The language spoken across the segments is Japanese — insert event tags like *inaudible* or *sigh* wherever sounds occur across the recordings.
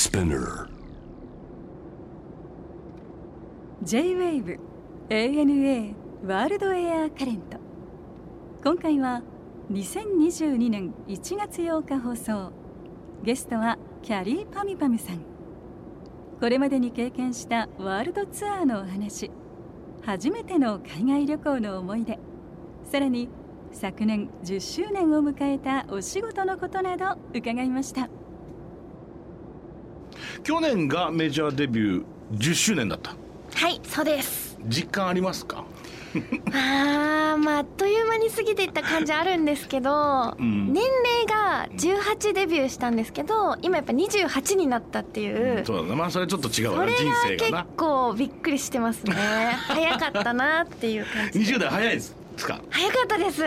Spinner. J-WAVE ANA ワールドエアカレント今回は2022年1月8日放送。ゲストはキャリーパミパミさん。これまでに経験したワールドツアーのお話。初めての海外旅行の思い出。さらに昨年10周年を迎えたお仕事のことなど伺いました。去年がメジャーデビュー10周年だった。はいそうです。実感ありますか？*laughs* あーまああっという間に過ぎていった感じあるんですけど、ん。年齢が18デビューしたんですけど今やっぱ28になったっていう、そうだな。まあそれちょっと違うわな。人生が結構びっくりしてますね。早かったなっていう感じ20 *laughs* 代早いですか？早かったです。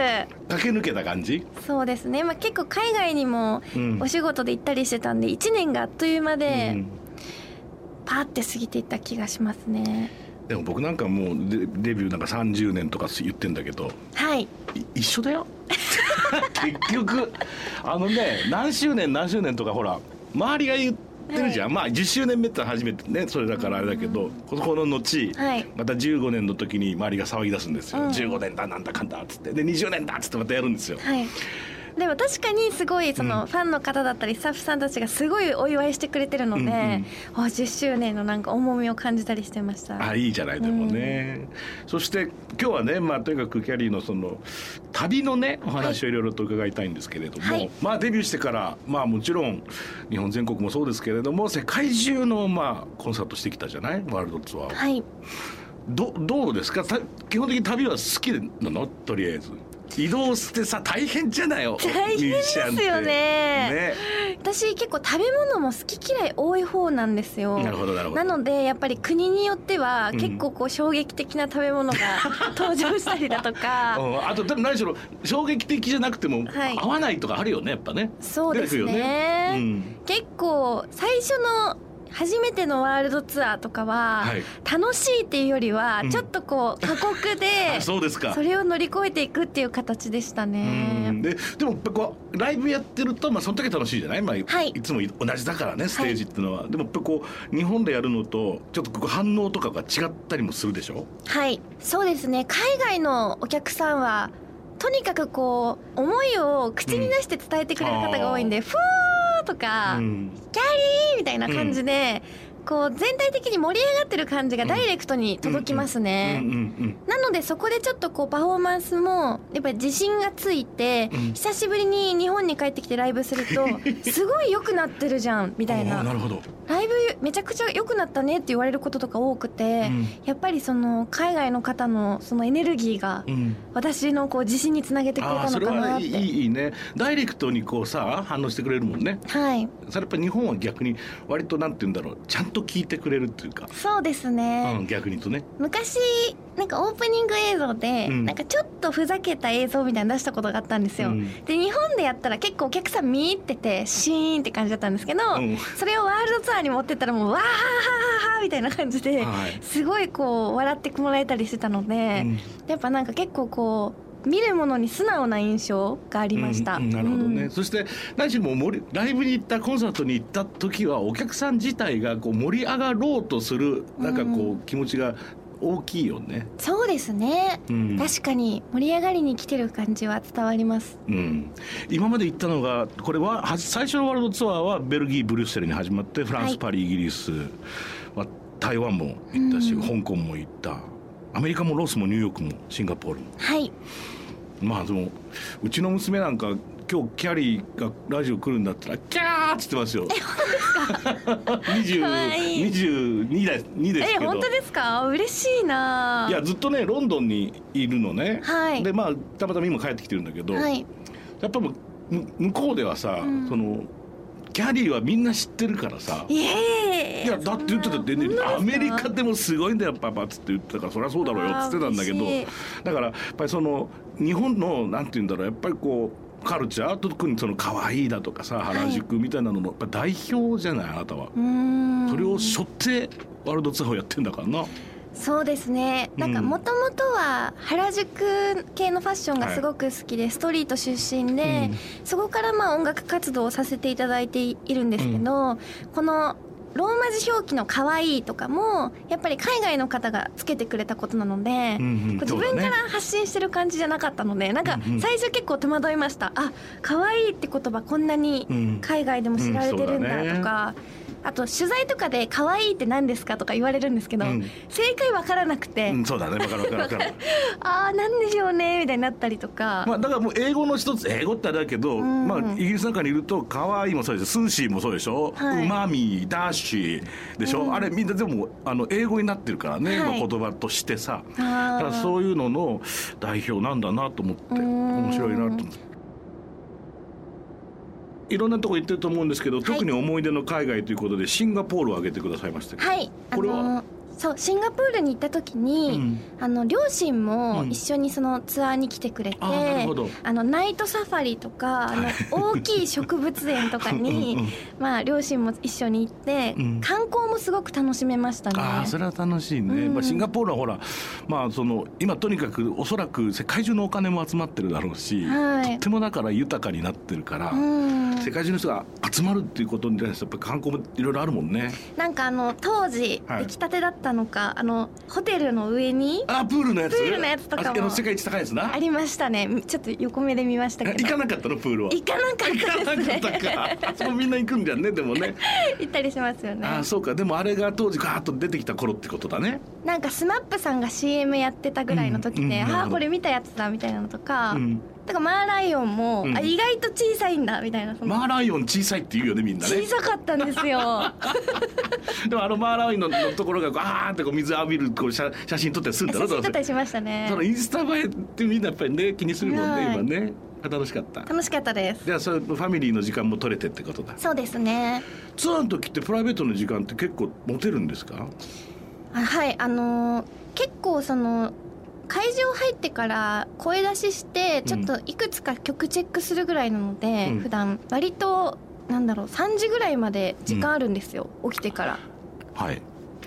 駆け抜けた感じ？そうですね、まあ、結構海外にもうん。お仕事で行ったりしてたんで1年があっという間で、うん。パーって過ぎていった気がしますね。でも僕なんかもうデデビューなんか30年とか言ってんだけどはい。い一緒だよ。*laughs* 結局。あのね何周年何周年とかほら周りが言ってるじゃん、まあ10周年目って初めてねそれだからあれだけど、このこの後、はい。また15年の時に周りが騒ぎ出すんですよ、うん。15年だなんだかんだっつって。で20年だっつってまたやるんですよ、はい。でも確かにすごいそのファンの方だったりスタッフさんたちがすごいお祝いしてくれてるので、うんうん。あ10周年のなんか重みを感じたりしてました。あいいじゃないでもね、そして今日はね、まあ、とにかくキャリーのその旅のねお話をいろいろと伺いたいんですけれども、はい。まあデビューしてからまあもちろん日本全国もそうですけれども世界中のまあコンサートしてきたじゃない？ワールドツアーを、はい。どどうですか？た基本的に旅は好きなの？とりあえず移動してさ大変じゃないよ大変ですよね。ね。私結構食べ物も好き嫌い多い方なんですよ。なるほどなるほど。なのでやっぱり国によってはうん。結構こう衝撃的な食べ物が *laughs* 登場したりだとか、うん、あとでも何しろ衝撃的じゃなくても、はい。合わないとかあるよねやっぱね。そうですね。ね。うん。結構最初の初めてのワールドツアーとかは、はい。楽しいっていうよりはうん。ちょっとこう過酷で、あ *laughs* そうですか。それを乗り越えていくっていう形でしたうん。ね。ででもこうライブやってると、まあ、その時楽しいじゃない、まあはい。いつも同じだからねステージっていうのは、でもやっぱこう日本でやるのとちょっとここ反応とかが違ったりもするでしょ？はい。そうですね。海外のお客さんはとにかくこう思いを口に出して伝えてくれる方が多いんで「ふー」とか、うん。キャリーみたいな感じで、こう全体的に盛り上がってる感じがダイレクトに届きますね。なのでそこでちょっとこうパフォーマンスもやっぱり自信がついて、うん。久しぶりに日本に帰ってきてライブすると *laughs* すごい良くなってるじゃんみたいな。なるほど。ライブめちゃくちゃ良くなったねって言われることとか多くて、うん。やっぱりその海外の方のそのエネルギーがうん。私のこう自信につなげてくれたのかなって。はいいいいね。ダイレクトにこうさ反応してくれるもんね。はい。それやっぱ日本は逆に割となんて言うんだろうちゃんと聞いてくれるっていうか、そうですね、うん、逆にとね。昔なんかオープニング映像で、うん。なんかちょっとふざけた映像みたいなの出したことがあったんですよ、うん。で日本でやったら結構お客さん見入っててシーンって感じだったんですけど、うん。それをワールドツアーに持ってったらもうわーはーはーはーみたいな感じで、はい。すごいこう笑ってもらえたりしてたので、うん。やっぱなんか結構こう見るものに素直な印象がありました、うんうんなるほどね、うん。そして何しろもライブに行ったコンサートに行った時はお客さん自体がこう盛り上がろうとするなんかこう気持ちが大きいよね。そうですね、うん。確かに盛り上がりに来てる感じは伝わります。うん、今まで行ったのがこれはは最初のワールドツアーはベルギーブリュッセルに始まってフランス、はい。パリイギリス、まあ、台湾も行ったし、うん。香港も行ったアメリカもロスもニューヨークもシンガポールも。はい。まあでもうちの娘なんか今日キャリーがラジオ来るんだったらキャーっつってますよ。20か？わいい。22です2ですえけど。本当ですか？嬉しいな。いやずっとねロンドンにいるのね。はい。でまあたまたま今帰ってきてるんだけど、はい。やっぱ向こうではさ、うん。そのキャリーはみんな知ってるからさ。いやだって言ってたってアメリカでもすごいんだよパパっつって言ってたからそりゃそうだろうよっつってたんだけどだからやっぱりその日本のなんて言うんだろうやっぱりこうカルチャー特にその可愛いだとかさ原宿みたいなののやっぱ代表じゃないあなたは。それを背負ってワールドツアーをやってんだからなそうですね。なんかうん。もともとは原宿系のファッションがすごく好きで、ストリート出身で、うん。そこからまあ音楽活動をさせていただいているんですけど、このローマ字表記の可愛いとかもやっぱり海外の方がつけてくれたことなので、うんうん自分から発信してる感じじゃなかったのでなんかうんうん。最初結構戸惑いました、あ可愛いって言葉こんなにうん海外でも知られてるんうんそうだね。だとか、あと取材とかで可愛いって何ですかとか言われるんですけど、うん。正解わからなくて、うん、そうだね。分かる分かる分かる。*laughs* ああなんでしょうねみたいになったりとか、まあだからもう英語の一つ英語ってあれだけど、うん。まあイギリスなんかにいると可愛いもそうですスーシーもそうでしょ、はい。うまみダッシーでしょ、うん。あれみんなでもあの英語になってるからね、はい。まあ言葉としてさ。だからそういうのの代表なんだなと思ってうん。面白いなと思って。いろんなとこ行ってると思うんですけど、特に思い出の海外ということでシンガポールを挙げてくださいましたはい。あこれは？のそうシンガポールに行った時に、うん。あの両親もうん。一緒にそのツアーに来てくれて、あーなるほど。あのナイトサファリとかあの *laughs* 大きい植物園とかにうんうんまあ両親も一緒に行って、うん。観光もすごく楽しめましたね。ああそれは楽しいね、うん。まあ、シンガポールはほらまあその今とにかくおそらく世界中のお金も集まってるだろうし、はい。とってもだから豊かになってるから、うん。世界中の人が集まるっていうことに対してやっぱり観光もいろいろあるもんね。なんかあの当時はい。出来たてだったのか、あのホテルの上にあプールのやつ？プールのやつとかも。世界一高いやつな。ありましたね。ちょっと横目で見ましたけど。行かなかったのプールは？行かなかったです行かなかねったかあそこみんな行くんじゃんねでもね。行ったりしますよね。ああそうか。でもあれが当時ガーッと出てきた頃ってことだね。なんか SMAPさんが CM やってたぐらいの時で、うんうんああこれ見たやつだみたいなのとか、うんだからマーライオンも、うん。あ意外と小さいんだみたいなマーライオン小さいって言うよねみんなね。小さかったんですよ。*laughs* でもあのマーライオンののところがガーってこう水浴びるこう写写真撮ったりするんだろ？写真撮ったりしましたね。そのインスタ映えってみんなやっぱりね気にするもんね、はい。今ね楽しかった。楽しかったです。じゃあそれファミリーの時間も取れてってことだ。そうですね。ツアーの時ってプライベートの時間って結構持てるんですか？あはいあのー結構その会場入ってから声出ししてちょっといくつか曲チェックするぐらいなので、うん。普段。割となんだろう3時ぐらいまで時間あるんですよ、起きてから。はい、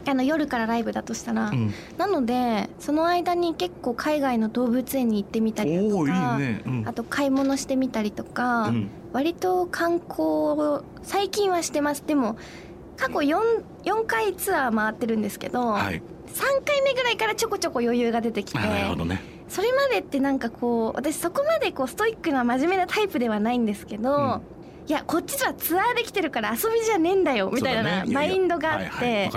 あの夜からライブだとしたら、うん、なのでその間に結構海外の動物園に行ってみたりとかね、うん。あと買い物してみたりとか、うん。割と観光を最近はしてます。でも過去 4, 4回ツアー回ってるんですけど、はい3回目ぐらいからちょこちょこ余裕が出てきてあなるほどね。それまでってなんかこう私そこまでこうストイックな真面目なタイプではないんですけど、うん。いやこっちはツアーできてるから遊びじゃねえんだよみたいなね。マインドがあって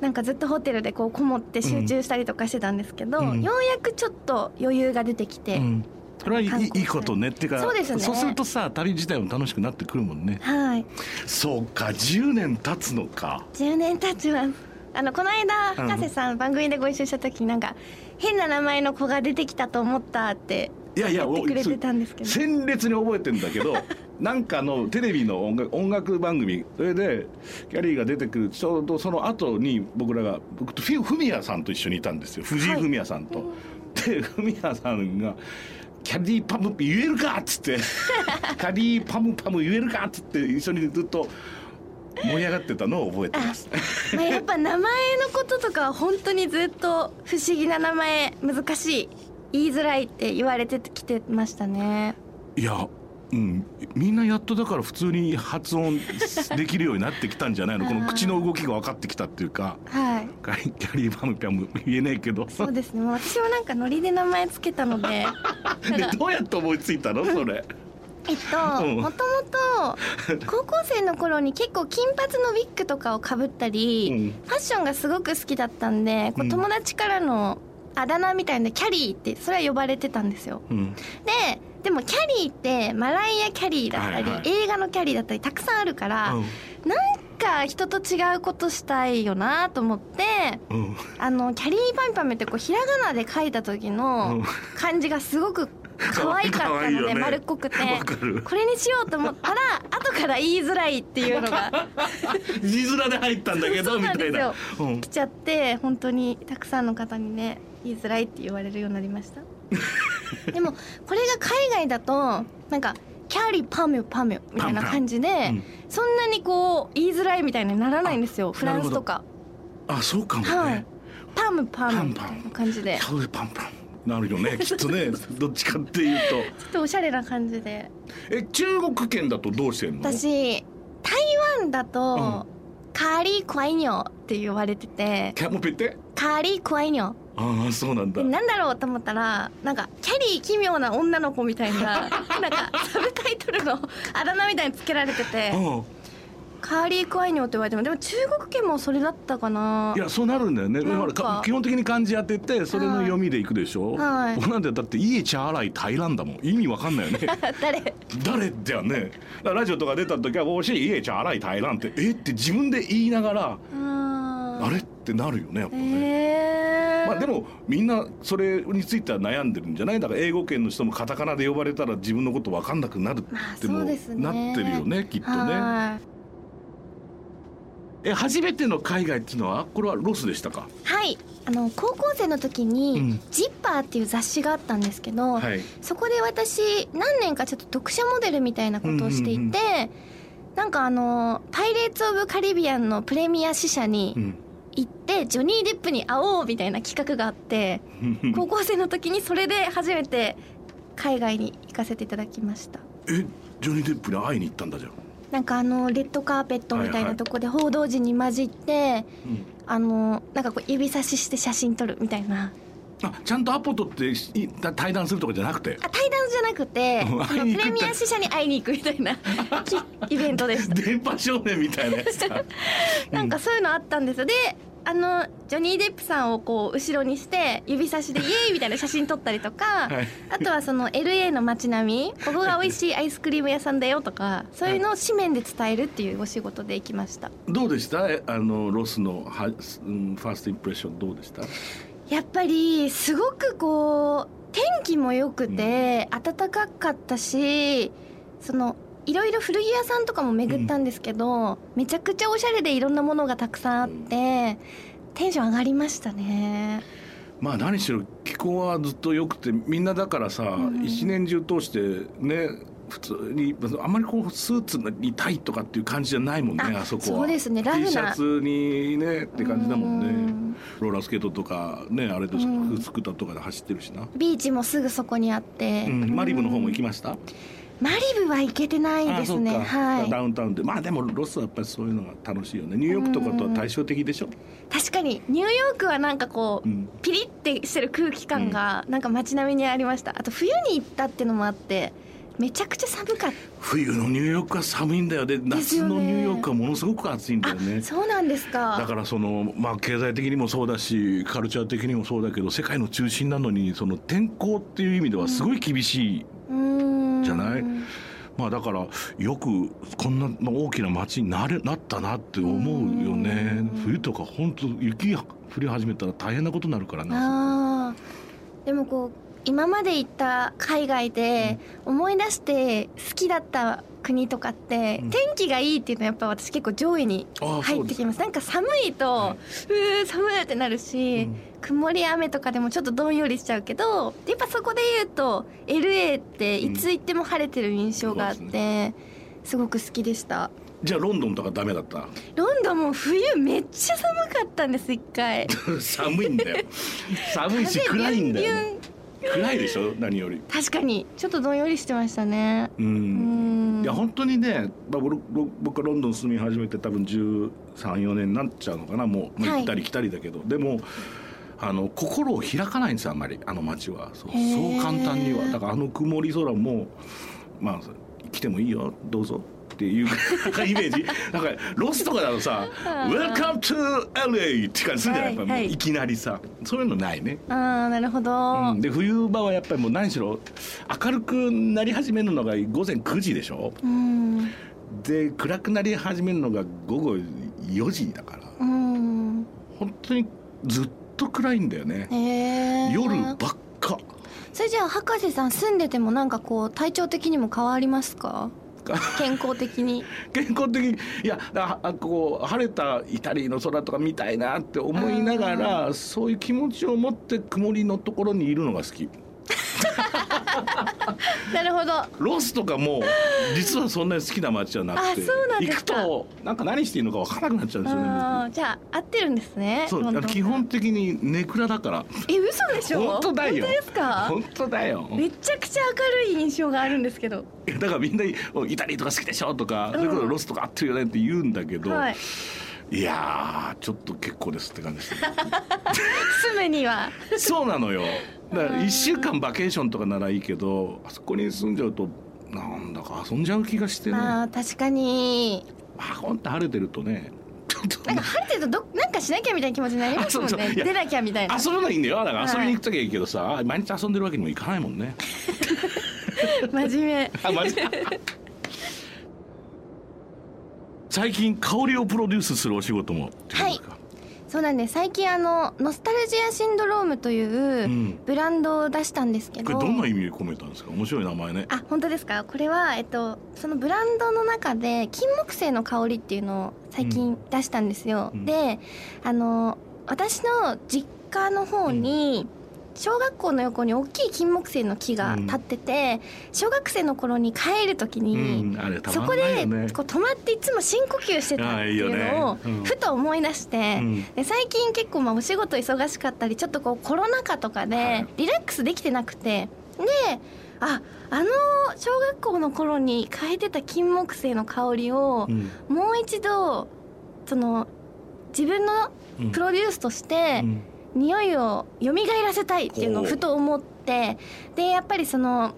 なんかずっとホテルでこうこもって集中したりとかしてたんですけど、うん。ようやくちょっと余裕が出てきて、うん。それはいいことね。っていうかそうですね。するとさ旅自体も楽しくなってくるもんね。はい。そうか10年経つのか。10年経ちますあのこの間うん深瀬さん、番組でご一緒した時になんか変な名前の子が出てきたと思ったっていやいや言ってくれてたんですけど鮮烈に覚えてんだけどなんかのテレビの音楽音楽番組それでキャリーが出てくるちょうどその後に僕らが僕とフミヤさんと一緒にいたんですよ藤井フミヤさんと。でフミヤさんが「キャディーパム言えるか!」っつって「キャディーパムパム言えるか!」っつって一緒にずっと盛り上がってたのを覚えてます。まあやっぱ名前のこととかは本当にずっと不思議な名前難しい言いづらいって言われてきてましたね。いやうん、みんなやっとだから普通に発音できるようになってきたんじゃないの？この口の動きが分かってきたっていうかはい。キャリーパムピャム言えねえけど。そうですね。私もなんかノリで名前つけたので *laughs* でどうやって思いついたの？それえっとうん。もともと高校生の頃に結構金髪のウィッグとかをかぶったり、うん。ファッションがすごく好きだったんでこううん。友達からのあだ名みたいなキャリーってそれは呼ばれてたんですよ。うん。ででもキャリーってマライア・キャリーだったり、はいはい。映画のキャリーだったりたくさんあるから、うん。なんか人と違うことしたいよなと思ってうん。あのキャリーパンパムってこうひらがなで書いた時うのん。可愛がすごく *laughs* 可愛かったので丸っこくて。これにしようと思ったら後から言いづらいっていうのが。*laughs* 字面で入ったんだけどみたいな。来ちゃって本当にたくさんの方にね言いづらいって言われるようになりました。*laughs* でもこれが海外だとなんかキャリーパムパムみたいな感じで、うん。そんなにこう言いづらいみたいにならないんですよ。フランスとか。あそうかもね、はい。パムパムみたいな感じで。キャリーパンパンなるよね *laughs* きっとねどっちかっていうちょっとおしゃれな感じで。とえ中国圏だとどうしてんの？私台湾だと、うん。カリークワイニョって言われてて。キャもうペって？カリークワイニョ。ああそうなんだ。でなんだろうと思ったらなんかキャリー奇妙な女の子みたいな *laughs* なんかサブタイトルのあだ名みたいにつけられてて。うんカーリークワイニョって言われてもでも中国圏もそれだったかな。いやそうなるんだよね。基本的に漢字当ててそれの読みでいくでしょ、はい。僕なんてだって家チャーライ平らんだもん意味わかんないよね。*laughs* 誰？誰じゃね。だからラジオとか出た時は「おしい家チャーライ平らん」ってえって自分で言いながらああれってなるよねやっぱね、えー、まあでもみんなそれについては悩んでるんじゃない？だから英語圏の人もカタカナで呼ばれたら自分のこと分かんなくなるまあってもなってるよねきっとね。はいえ初めての海外っていうのはこれはロスでしたか？はい。あの高校生の時にうん「ジッパーっていう雑誌があったんですけど、はい。そこで私何年かちょっと読者モデルみたいなことをしていて、うんうんうん。なんかあの「パイレーツ・オブ・カリビアン」のプレミア支社にうん。行ってジョニー・デップに会おうみたいな企画があって高校生の時にそれで初めて海外に行かせていただきました。えジョニー・デップに会いに行ったんだじゃん、なんかあのレッドカーペットみたいなとこで報道陣に混じってうん。あのなんかこう指差しして写真撮るみたいな。あちゃんとアポ取ってい対談するとかじゃなくて？あ対談じゃなくてプレミア支社に会いに行くみたいなき *laughs* イベントでした。電波少年みたいなやつか *laughs* なんかそういうのあったんですよ。であのジョニー・デップさんをこう後ろにして指差しでイエーイみたいな写真撮ったりとか、*laughs* はい。あとはその LA の街並みここが美味しいアイスクリーム屋さんだよとかそういうのを紙面で伝えるっていうお仕事で行きました。どうでした？えあのロスのは、うん、ファーストインプレッションどうでした？やっぱりすごくこう天気も良くて暖かかったしそのいろいろ古着屋さんとかも巡ったんですけど、めちゃくちゃおしゃれでいろんなものがたくさんあってテンション上がりましたね。まあ何しろ気候はずっと良くてみんなだからさ、ん。一年中通してね普通にあんまりこうスーツにタイとかっていう感じじゃないもんねああそこは。そうですね。ラフな。T シャツにねって感じだもんうねん。ローラースケートとかねあれとスうん。スクーターとかで走ってるしな、ビーチもすぐそこにあって、うん、マリブの方も行きまました？マリブは行けてないですね。はい。ダウンタウンで。まあでもロスはやっぱりそういうのが楽しいよね。ニューヨークとかとは対照的でしょ、確かに。ニューヨークはなんかこう、うん。ピリってしてる空気感がなんか街並みにありました。あと冬に行ったっていうのもあってめちゃくちゃ寒かっ冬のニューヨークは寒いんだよ。で夏のニューヨークはものすごく暑いんだたよね。あそうなんですか。だからそのまあ経済的にもそうだしカルチャー的にもそうだけど世界の中心なのにその天候っていう意味ではすごい厳しい、うーんじゃない？まあだからよくこんな大きな街になれなったなって思うよね。うん。冬とか本当雪が降り始めたら大変なことになるからねあー。でもこう今まで行った海外で思い出して好きだった国とかって、うん。天気がいいっていうのはやっぱ私結構上位に入ってきます。なんか寒いと、はうー寒いってなるし、うん曇り雨とかでもちょっとどんよりしちゃうけどやっぱそこで言うと LA っていつ行っても晴れてる印象があって、うんそうすごく好きでした。じゃあロンドンとかダメだった？ロンドンも冬めっちゃ寒かったんです一回。*laughs* 寒いんだよ。寒いし風暗いんだよ、暗いでしょ？何より。確かに。ちょっとどんよりしてましたね。うん。うん。いや本当にね、まあ、僕ロンドン住み始めて多分134年になっちゃうのかな。もう、まあはい。行ったり来たりだけど、でもあの心を開かないんですよあんまり。あの街は。そう。簡単には。だからあの曇り空もまあ来てもいいよ。どうぞ。っていう *laughs* イメージ。なんかロスとかだとさ「Welcome to LA」って感じするじゃない、はいはい。いきなりさ。そういうのないね。ああなるほど、うん。で冬場はやっぱりもう何しろ明るくなり始めるのが午前9時でしょ？うん。で暗くなり始めるのが午後4時だから。うん。本当にずっと暗いんだよね。へえ夜ばっか。それじゃあ博士さん住んでてもなんかこう体調的にも変わりますか？*laughs* 健康的に。健康的に。いやだあこう晴れたイタリーの空とか見たいなって思いながらそういう気持ちを持って曇りのところにいるのが好き *laughs* なるほど。ロスとかも実はそんなに好きな街じゃなくてあそうなんで行くとなんか何していいのか分からなくなっちゃうんですよねじゃあ合ってるんですねそう基本的にネクラだから。え嘘でしょ？本当だよ。本当ですか？本当だよ。めちゃくちゃ明るい印象があるんですけど。だからみんな「イタリアとか好きでしょ」とか「うん。それこそロスとか合ってるよね」って言うんだけど、はいい、やーちょっと結構ですって感じで *laughs* す住むには。そうなのよ。だからうん。1週間バケーションとかならいいけどあそこに住んじゃうとなんだか遊んじゃう気がしてね。まあー確かに。あほんと晴れてるとねなんか晴れてるとどなんかしなきゃみたいな気持ちになりますもんね。出なきゃみたいな。遊ぶのはいいんだよ。だからはい。遊びに行く時はいいけどさ、毎日遊んでるわけにもいかないもんね。*laughs* 真面目。*laughs* あマジ最近香りをプロデュースするお仕事もはい。そうなんです。最近あのノスタルジアシンドロームといううん。ブランドを出したんですけど、これどんな意味を込めたんですか？面白い名前ね。あ本当ですか？これは、えっと、そのブランドの中で金木犀の香りっていうのを最近出したんですよ、うん。であの私の実家の方に、小学校の横に大きい金木犀の木が立ってて、小学生の頃に帰る時うに、ん。あれたそこでこう止まっていつも深呼吸してたっていうのをふと思い出して、うん。で最近結構まあお仕事忙しかったりちょっとこうコロナ禍とかはでい。リラックスできてなくてでああの小学校の頃に嗅いでた金木犀の香りをうん。もう一度その自分のうん。プロデュースとしてうん匂いを蘇らせたいっていうのをふと思ってでやっぱりその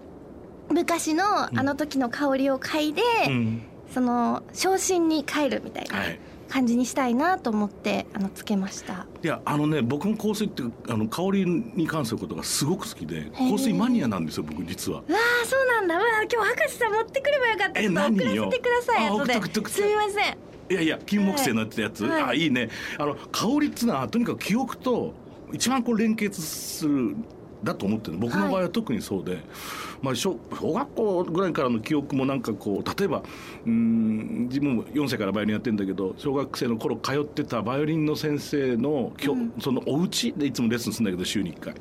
昔のあの時の香りを嗅いで、うん。その昇進に帰るみたいなはい。感じにしたいなと思ってあのつけました。いやあのね僕も香水ってあの香りに関することがすごく好きでー。香水マニアなんですよ僕実は。わあそうなんだ。わあ今日博士さん持ってくればよかった。えちょっと送ら何よせてくださいあ後で。すみません。いやいや金木犀のやつ、はい。あいいね。あの香りっつうのはとにかく記憶と一番こう連結するだと思ってる。僕の場合は特にそうで、まあ、小小学校ぐらいからの記憶もなんかこう例えばうーん自分も4歳からバイオリンやってるんだけど小学生の頃通ってたバイオリンの先生のきょ、そのお家でいつもレッスンするんだけど週に1回。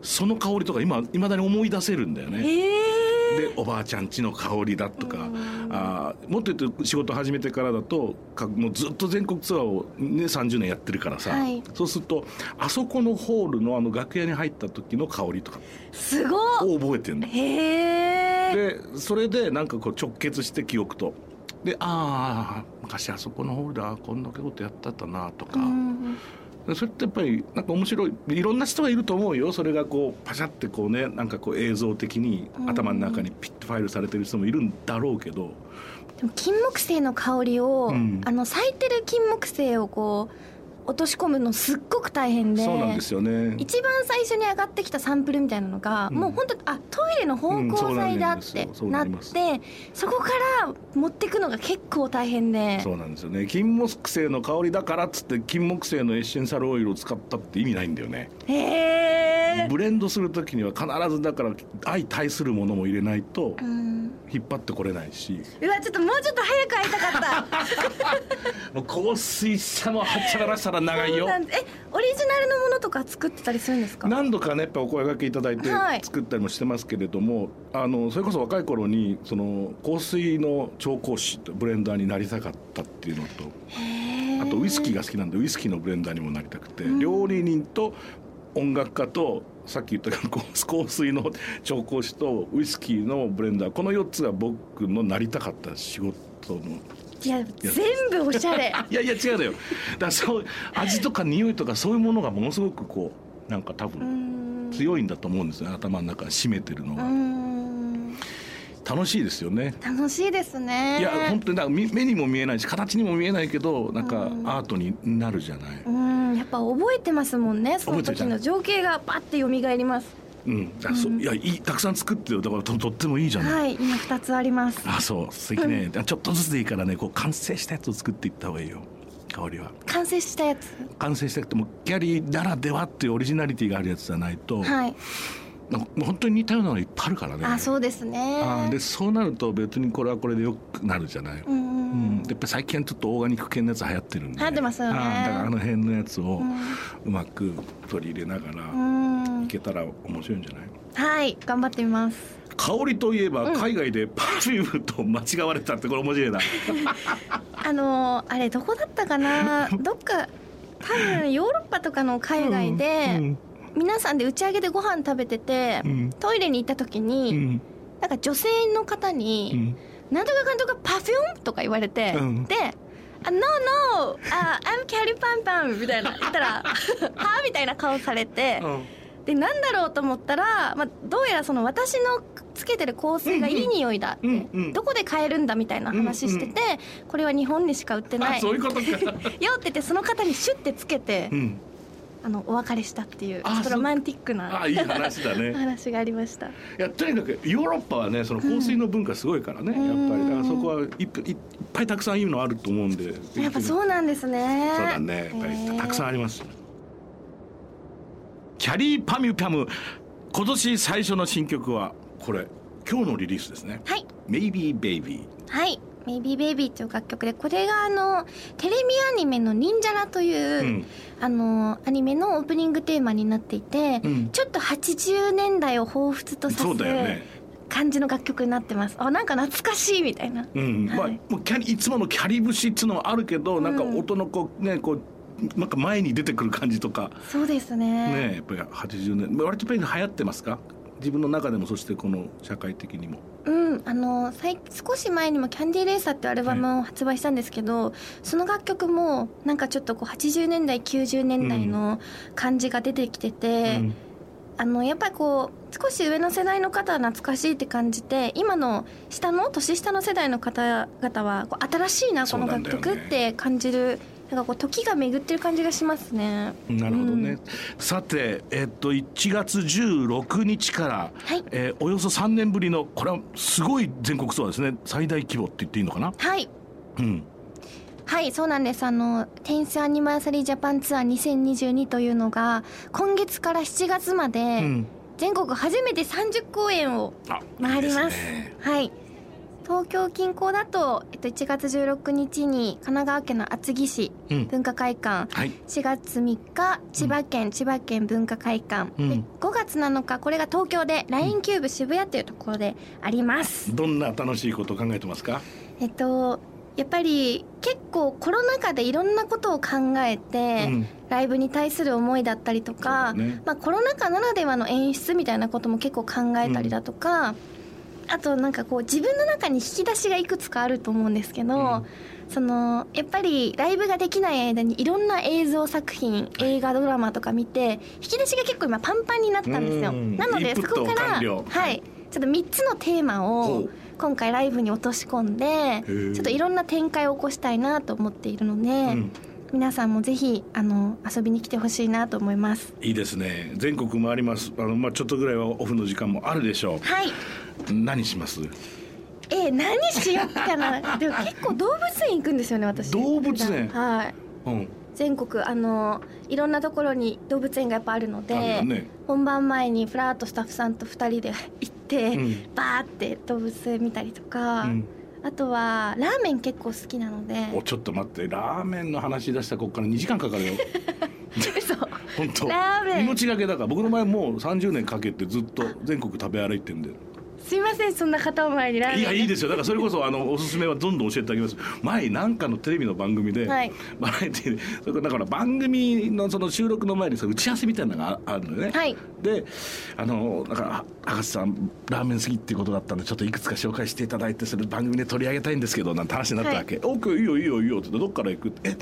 その香りとか今いまだに思い出せるんだよね。ええでおばあちゃん家の香りだとかうん。あーもっと言うと仕事始めてからだとかもうずっと全国ツアーを、ね、30年やってるからさ、はい。そうするとあそこのホールのあの楽屋に入った時の香りとかすごっ。を覚えてるの。へえ。でそれでなんかこう直結して記憶と。でああ昔あそこのホールでこんなことやってたなとか、うんそれってやっぱりなんか面白いいろんな人がいると思うよ。それがこうパシャってこうねなんかこう映像的に頭の中にピッとファイルされてる人もいるんだろうけど、でも金木犀の香りを、うん。あの咲いてる金木犀をこう落とし込むのすっごく大変でそうなんですよね。一番最初に上がってきたサンプルみたいなのが、うん。もう本当あトイレの芳香剤だってなってそこから持っていくのが結構大変で。そうなんですよね。金木犀の香りだからっつって金木犀のエッセンシャルオイルを使ったって意味ないんだよね。へえブレンドする時には必ずだから相対するものも入れないとうん引っ張ってこれないし。うわちょっともうちょっと早く会いたかった。*laughs* もう香水さもはっちゃらしたら長いよ。えオリジナルのものとか作ってたりするんですか？何度かねやっぱお声掛けいただいてはい。作ったりもしてますけれども、あのそれこそ若い頃にその香水の調香師ブレンダーになりたかったっていうのとあとウイスキーが好きなんでウイスキーのブレンダーにもなりたくて、うん。料理人と音楽家とさっき言った香香水の調香師とウイスキーのブレンダーこの4つが僕のなりたかった仕事のいや全部おしゃれ。いやいや違うのよ。だそう味とか匂いとかそういうものがものすごくこうなんか多う分ん。強いんだと思うんですよね。頭の中に占めてるのうが、ん。楽しいですよね。楽しいですね。いや本当になんかみ目にも見えないし形にも見えないけどなんかうん。アートになるじゃない、ぱ覚えてますもんねその時の情景がパッて蘇ります。うん、そう。うん。いやいいたくさん作ってよ。だからととってもいいじゃない、はい今二つあります。あそう。素敵ね、ちょっとずつでいいからね。こう完成したやつを作っていった方がいいよ。香りは。完成したやつ。完成したくてもギャリーならではっていうオリジナリティがあるやつじゃないと、はい本当に似たようなのがいっぱいあるからね。あそうですね。あでそうなると別にこれはこれでよくなるじゃない、うんうんやっぱり最近はちょっとオーガニック系のやつ流行ってるんで、流行ってますよね。あだからあの辺のやつをうん。うまく取り入れながらうん。いけたら面白いんじゃない？はい頑張ってみます。香りといえばうん。海外でパフュームと間違われたってこれ面白いな。*laughs* あのーあれどこだったかな？*laughs* どっか多分ヨーロッパとかの海外で、皆さんで打ち上げでご飯食べてて、うん。トイレに行った時うに、ん。なんか女性の方うにん「なんとかかんとかパフューム?」とか言われて、うん。で「あ No no あ I'm キャリーパンパン」みたいな言ったら「*laughs* は？あ?」みたいな顔されて、でなんだろうと思ったら、まあ、どうやらその私のつけてる香水がいい匂いだって、うんうん。どこで買えるんだみたいな話してて、これは日本にしか売ってない *laughs* よって言ってその方にシュッてつけて、うんあのお別れしたっていうあちょっとロマンティックなあいい話だね。*laughs* 話がありました。いやとにかくヨーロッパはねその香水の文化すごいからね、うんやっぱり。だからそこはいっぱいいっぱいたくさんいいのあると思うんでやっぱそうなんですね。そうだね。やっぱりたくさんあんります。キャリーパミュパム。今年最初の新曲はこれ。今日のリリースですね。はい「Maybe Baby はい「Maybe Baby」という楽曲でこれがあのテレビアニメの「忍者ら」という、うん。あのアニメのオープニングテーマになっていて、うん。ちょっと80年代を彷彿とさせだよね。感じの楽曲になってます。あなんか懐かしいみたいな。うん、まあはいもうキャリいつものキャリ節っていうのはあるけど、なんか音のこうねこうなんか前に出てくる感じとか。そうですね。ねやっぱり80年割とやっぱり流行ってますか？自分の中でもそしてこの社会的にも。うんあの最少し前にも「キャンディーレーサー」っていうアルバムを発売したんですけど、その楽曲もなんかちょっとこう80年代90年代の感じが出てきてて、うん。あのやっぱりこう少し上の世代の方は懐かしいって感じて今の下の年下の世代の方々はこう新しいなこの楽曲って感じるなんかこう時が巡ってる感じがしますね。なるほどね、うん。さて、えっと1月16日から、はい。えーおよそ3年ぶりのこれはすごい全国ツアーですね。最大規模って言っていいのかな？はい。うん。はいそうなんです。あの「テンスアニバーサリージャパンツアー2022」というのが今月から7月までうん。全国初めて30公演をあ回ります。すね。はい東京近郊だと、えっと、1月16日に神奈川県の厚木市うん。文化会館、はい。4月3日千葉県、千葉県文化会館、うん。で5月7日これが東京で LINE キューブ渋谷というところであります、どんな楽しいことを考えてますか？えっとやっぱり結構コロナ禍でいろんなことを考えて、うん。ライブに対する思いだったりとか、ね。まあ、コロナ禍ならではの演出みたいなことも結構考えたりだとか、あとなんかこう自分の中に引き出しがいくつかあると思うんですけど、うん。そのやっぱりライブができない間にいろんな映像作品映画ドラマとか見て引き出しが結構今パンパンになったんですよ。うん。なのでそこからはい。ちょっと3つのテーマを今回ライブに落とし込んでー。ちょっといろんな展開を起こしたいなと思っているので、うん。皆さんもぜひあの遊びに来てほしいなと思います。いいですね。全国回ります。あの、まあ、ちょっとぐらいはオフの時間もあるでしょはい。う何します？えー、何しよっかな。*laughs* でも結構動物園行くんですよね、私。動物園？はい。うん。全国あのいろんなところに動物園がやっぱあるので、よね。本番前にフラーっとスタッフさんと2人で行って、うん。バーって動物園見たりとか、うん。あとはラーメン結構好きなので。おちょっと待って。ラーメンの話し出したらここから2時間かかるよ。*laughs* 嘘。本当。ラーメン。命がけだから僕の前もう30年かけてずっと全国食べ歩いてんですいませんそんな方を前にラーメンいやいいですよ。だからそれこそあのおすすめはどんどん教えてあげます。前なんかのテレビの番組で、はい。バラエティでそれだから番組のその収録の前にさ打ち合わせみたいなのがああるのよね、はい。であのだから「博士さんラーメン好きっていうことだったんでちょっといくつか紹介していただいてそれ番組で取り上げたいんですけど」なんて話になったわけ「オーケーいいよいいよいいよ」って言って「どっから行く?」って「え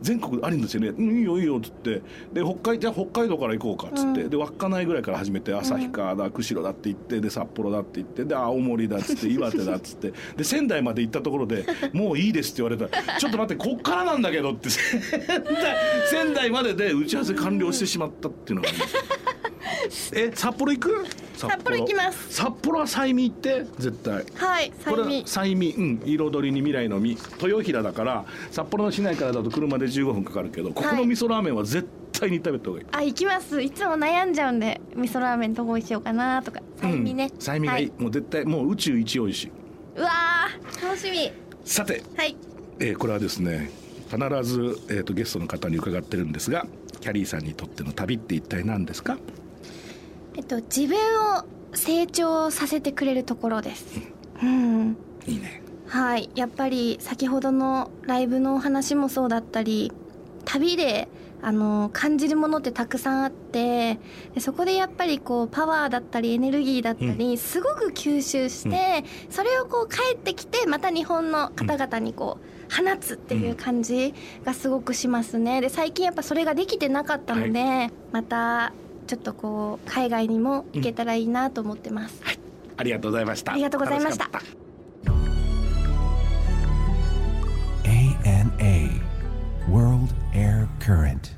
全国あるんですよねうんいいよいいよ」っつってで北海じゃあ北海道から行こうかっつって、うんで稚内ぐらいから始めて旭川だ釧路だって言ってで札幌だって言ってで青森だっつって岩手だっつってで仙台まで行ったところで「*laughs* もういいです」って言われた。ら「ちょっと待ってこっからなんだけど」って。仙 *laughs* 台仙台までで打ち合わせ完了してしまったっていうのがあります。*laughs* え札幌行く？札幌。行きます。札幌は西見行って？絶対。はいこれは催眠西見うん彩りに未来の実豊平だから札幌の市内からだと車で15分かかるけどここの味噌ラーメンは絶対に食べた方がいい、あ行きます。いつも悩んじゃうんで味噌ラーメンどこにしようかなとか。催眠ね、うん西見がいい、はもう絶対もう宇宙一美味しい。うわー楽しみ。さて、はい。えーこれはですね必ず、えー、とゲストの方に伺ってるんですがキャリーさんにとっての旅って一体何ですか？えっと自分を成長させてくれるところです。うん、いいね。はい、やっぱり先ほどのライブのお話もそうだったり旅であの感じるものってたくさんあってでそこでやっぱりこうパワーだったりエネルギーだったり、すごく吸収して、それをこう帰ってきてまた日本の方々にこう放つっていう感じがすごくしますね。で最近やっぱそれができてなかったので、またちょっとこう海外にも行けたらいいなと思ってます。ありがとうございました。ありがとうございました World Air Current.